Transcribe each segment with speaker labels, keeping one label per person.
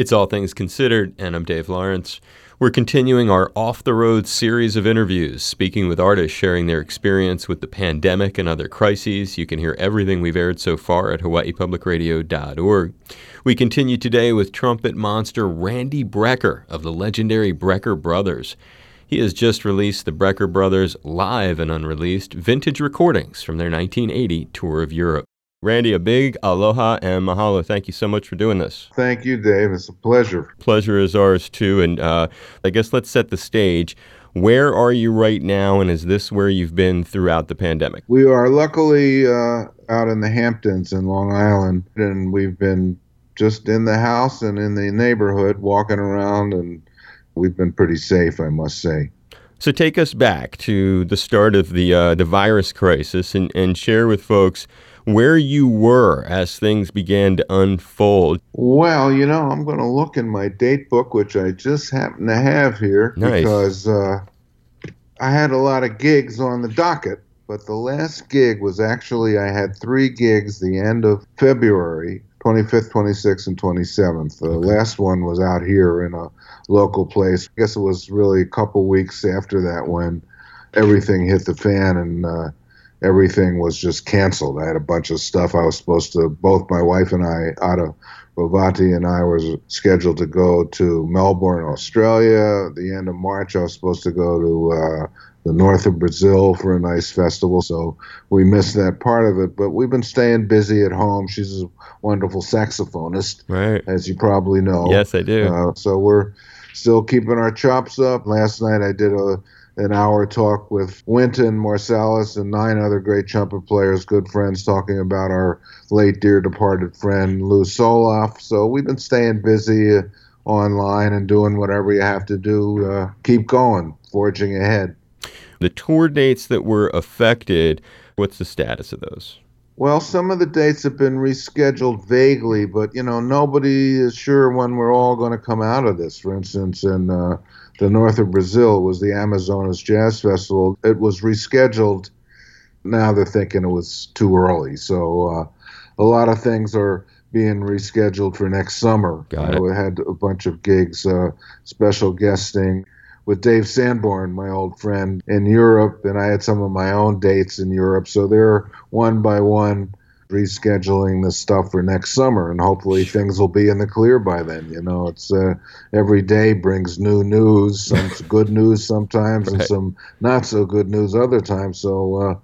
Speaker 1: It's All Things Considered, and I'm Dave Lawrence. We're continuing our off the road series of interviews, speaking with artists sharing their experience with the pandemic and other crises. You can hear everything we've aired so far at hawaiipublicradio.org. We continue today with trumpet monster Randy Brecker of the legendary Brecker Brothers. He has just released the Brecker Brothers live and unreleased vintage recordings from their 1980 tour of Europe. Randy, a big aloha and mahalo. Thank you so much for doing this.
Speaker 2: Thank you, Dave. It's a pleasure.
Speaker 1: Pleasure is ours too. And uh, I guess let's set the stage. Where are you right now, and is this where you've been throughout the pandemic?
Speaker 2: We are luckily uh, out in the Hamptons in Long Island, and we've been just in the house and in the neighborhood walking around, and we've been pretty safe, I must say.
Speaker 1: So take us back to the start of the uh, the virus crisis and, and share with folks where you were as things began to unfold.
Speaker 2: Well, you know, I'm going to look in my date book, which I just happen to have here,
Speaker 1: nice.
Speaker 2: because uh, I had a lot of gigs on the docket. But the last gig was actually, I had three gigs the end of February 25th, 26th, and 27th. The okay. last one was out here in a local place. I guess it was really a couple weeks after that when everything hit the fan and uh, everything was just canceled. I had a bunch of stuff I was supposed to, both my wife and I, Ada Rovatti and I was scheduled to go to Melbourne, Australia. At the end of March, I was supposed to go to uh, the north of Brazil for a nice festival. So we missed that part of it. But we've been staying busy at home. She's a wonderful saxophonist,
Speaker 1: right?
Speaker 2: As you probably know.
Speaker 1: Yes, I do.
Speaker 2: Uh, so we're still keeping our chops up. Last night I did a an hour talk with Wynton, Marsalis and nine other great trumpet players, good friends, talking about our late dear departed friend Lew Soloff. So we've been staying busy uh, online and doing whatever you have to do. Uh, keep going, forging ahead.
Speaker 1: The tour dates that were affected, what's the status of those?
Speaker 2: Well, some of the dates have been rescheduled vaguely, but you know nobody is sure when we're all going to come out of this. For instance, in uh, the north of Brazil was the Amazonas Jazz Festival. It was rescheduled. Now they're thinking it was too early, so uh, a lot of things are being rescheduled for next summer.
Speaker 1: Got it.
Speaker 2: we had a bunch of gigs, uh, special guesting with Dave Sanborn, my old friend, in Europe, and I had some of my own dates in Europe. So they're one by one rescheduling the stuff for next summer, and hopefully things will be in the clear by then. You know, it's uh, every day brings new news, some good news sometimes, right. and some not so good news other times. So. Uh,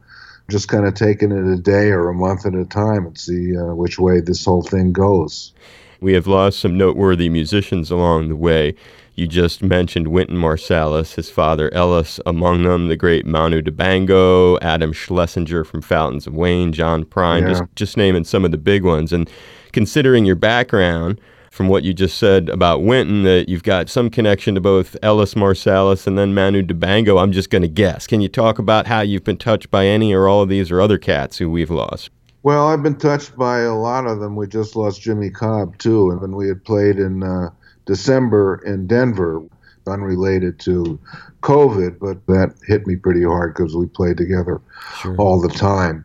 Speaker 2: just kind of taking it a day or a month at a time and see uh, which way this whole thing goes.
Speaker 1: We have lost some noteworthy musicians along the way. You just mentioned Wynton Marsalis, his father Ellis, among them the great Manu Dibango, Adam Schlesinger from Fountains of Wayne, John Prine, yeah. just, just naming some of the big ones. And considering your background, from what you just said about Wynton that you've got some connection to both Ellis Marsalis and then Manu Dibango, I'm just going to guess. Can you talk about how you've been touched by any or all of these or other cats who we've lost?
Speaker 2: Well, I've been touched by a lot of them. We just lost Jimmy Cobb, too, and when we had played in. Uh, December in Denver, unrelated to COVID, but that hit me pretty hard because we played together sure. all the time.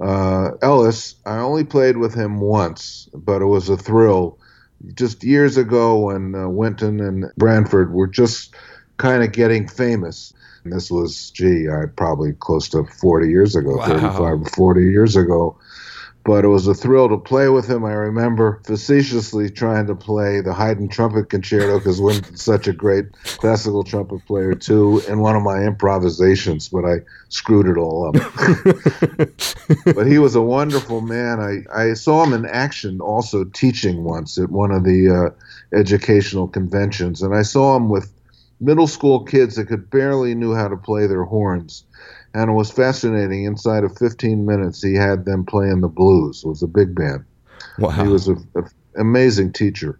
Speaker 2: Uh, Ellis, I only played with him once, but it was a thrill. Just years ago when uh, Wynton and Branford were just kind of getting famous. And this was, gee, I probably close to 40 years ago, wow. 35 or 40 years ago but it was a thrill to play with him. I remember facetiously trying to play the Haydn trumpet concerto because Wynton's such a great classical trumpet player too in one of my improvisations, but I screwed it all up. but he was a wonderful man. I, I saw him in action also teaching once at one of the uh, educational conventions, and I saw him with middle school kids that could barely knew how to play their horns and it was fascinating. Inside of 15 minutes, he had them playing the blues. It was a big band.
Speaker 1: Wow.
Speaker 2: He was an amazing teacher.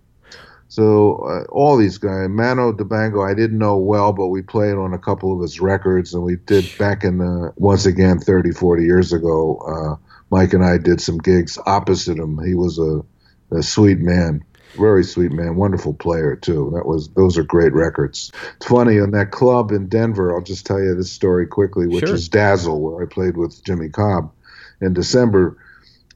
Speaker 2: So uh, all these guys, Manu Dibango, I didn't know well, but we played on a couple of his records, and we did back in the, once again 30, 40 years ago. Uh, Mike and I did some gigs opposite him. He was a, a sweet man very sweet man, wonderful player too. That was those are great records. It's funny in that club in Denver. I'll just tell you this story quickly, which
Speaker 1: sure.
Speaker 2: is Dazzle, where I played with Jimmy Cobb in December.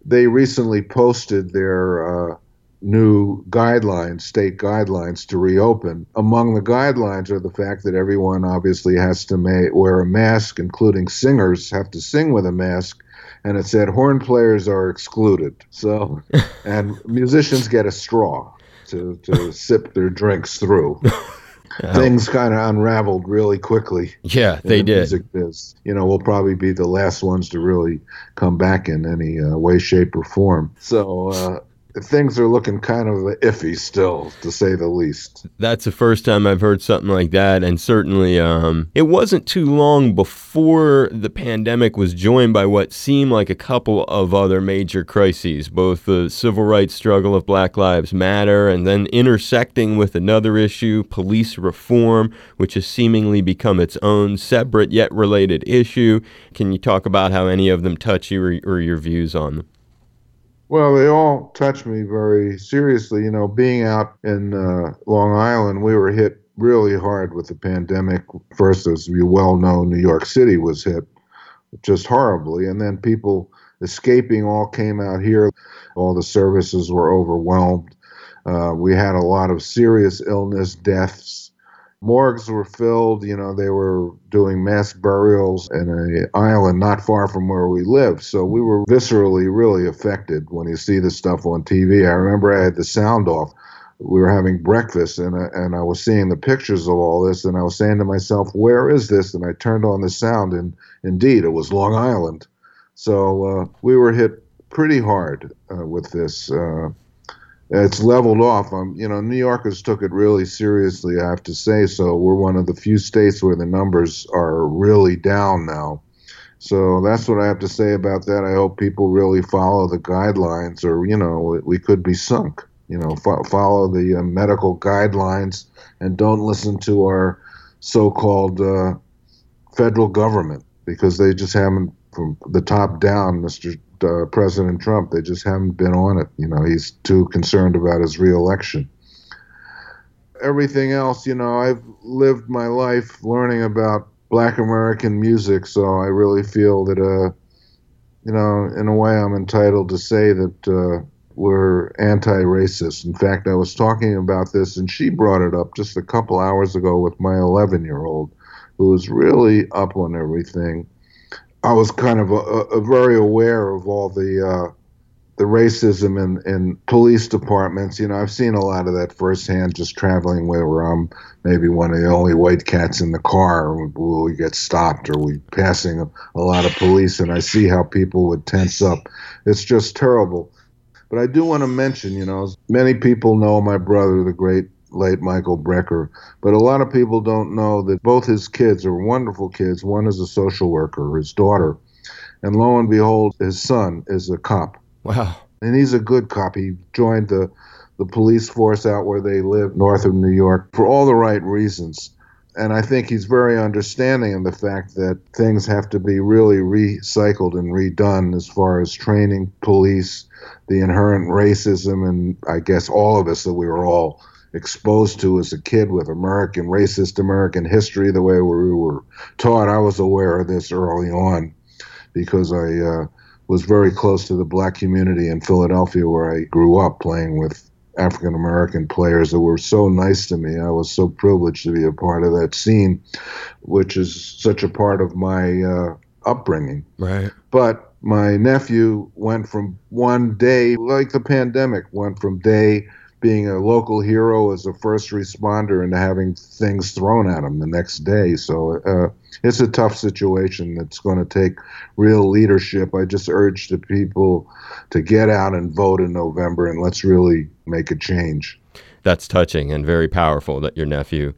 Speaker 2: They recently posted their uh, new guidelines, state guidelines to reopen. Among the guidelines are the fact that everyone obviously has to ma- wear a mask, including singers have to sing with a mask. And it said horn players are excluded. So, and musicians get a straw to, to sip their drinks through. Things kind of unraveled really quickly.
Speaker 1: Yeah, they
Speaker 2: the
Speaker 1: did.
Speaker 2: Music biz. You know, we'll probably be the last ones to really come back in any uh, way, shape, or form. So, uh, things are looking kind of iffy still, to say the least.
Speaker 1: That's the first time I've heard something like that, and certainly um, it wasn't too long before the pandemic was joined by what seemed like a couple of other major crises, both the civil rights struggle of Black Lives Matter, and then intersecting with another issue, police reform, which has seemingly become its own separate yet related issue. Can you talk about how any of them touch you or, or your views on them?
Speaker 2: Well, they all touched me very seriously. You know, being out in uh, Long Island, we were hit really hard with the pandemic. First, as you well know, New York City was hit just horribly, and then people escaping all came out here. All the services were overwhelmed. Uh, we had a lot of serious illness, deaths, morgues were filled. You know, they were doing mass burials in an island not far from where we lived. So we were viscerally really affected when you see this stuff on TV. I remember I had the sound off. We were having breakfast, and I, and I was seeing the pictures of all this, and I was saying to myself, "Where is this?" And I turned on the sound, and indeed, it was Long Island. So uh, we were hit pretty hard uh, with this. Uh, it's leveled off. Um, you know, New Yorkers took it really seriously. I have to say so. We're one of the few states where the numbers are really down now. So that's what I have to say about that. I hope people really follow the guidelines, or you know, we could be sunk. You know, fo- follow the uh, medical guidelines and don't listen to our so-called uh, federal government because they just haven't, from the top down, Mr uh, President Trump. They just haven't been on it. You know, he's too concerned about his reelection. Everything else, you know, I've lived my life learning about Black American music, so I really feel that, uh, you know, in a way, I'm entitled to say that uh, we're anti-racist. In fact, I was talking about this, and she brought it up just a couple hours ago with my 11-year-old, who is really up on everything I was kind of a, a very aware of all the uh, the racism in, in police departments. You know, I've seen a lot of that firsthand just traveling where I'm maybe one of the only white cats in the car. We get stopped or we passing a, a lot of police, and I see how people would tense up. It's just terrible. But I do want to mention, you know, many people know my brother, the great late Michael Brecker. But a lot of people don't know that both his kids are wonderful kids. One is a social worker, his daughter. And lo and behold, his son is a cop.
Speaker 1: Wow.
Speaker 2: And he's a good cop. He joined the, the police force out where they live, north of New York, for all the right reasons. And I think he's very understanding in the fact that things have to be really recycled and redone as far as training police, the inherent racism, and I guess all of us that we were all exposed to as a kid with American racist American history, the way we were taught. I was aware of this early on because I uh, was very close to the black community in Philadelphia, where I grew up playing with African American players that were so nice to me. I was so privileged to be a part of that scene, which is such a part of my uh, upbringing.
Speaker 1: Right.
Speaker 2: But my nephew went from one day, like the pandemic, went from day being a local hero as a first responder and having things thrown at him the next day. So uh, it's a tough situation that's going to take real leadership. I just urge the people to get out and vote in November and let's really make a change.
Speaker 1: That's touching and very powerful that your nephew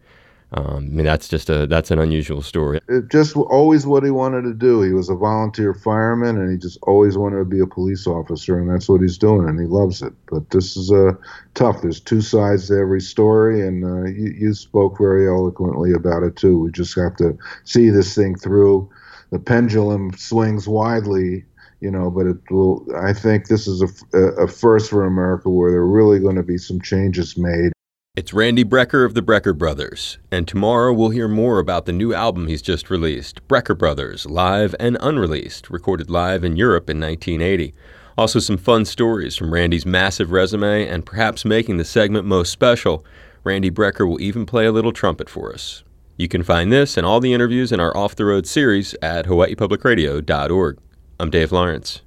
Speaker 1: um, I mean, that's just a that's an unusual story.
Speaker 2: It just always what he wanted to do. He was a volunteer fireman, and he just always wanted to be a police officer, and that's what he's doing, and he loves it. But this is uh, tough. There's two sides to every story, and uh, you, you spoke very eloquently about it too. We just have to see this thing through. The pendulum swings widely you know, but it will. I think this is a, a first for America where there are really going to be some changes made.
Speaker 1: It's Randy Brecker of the Brecker Brothers, and tomorrow we'll hear more about the new album he's just released, Brecker Brothers, live and unreleased, recorded live in Europe in 1980. Also, some fun stories from Randy's massive resume, and perhaps making the segment most special, Randy Brecker will even play a little trumpet for us. You can find this and all the interviews in our Off the Road series at hawaiipublicradio.org. I'm Dave Lawrence.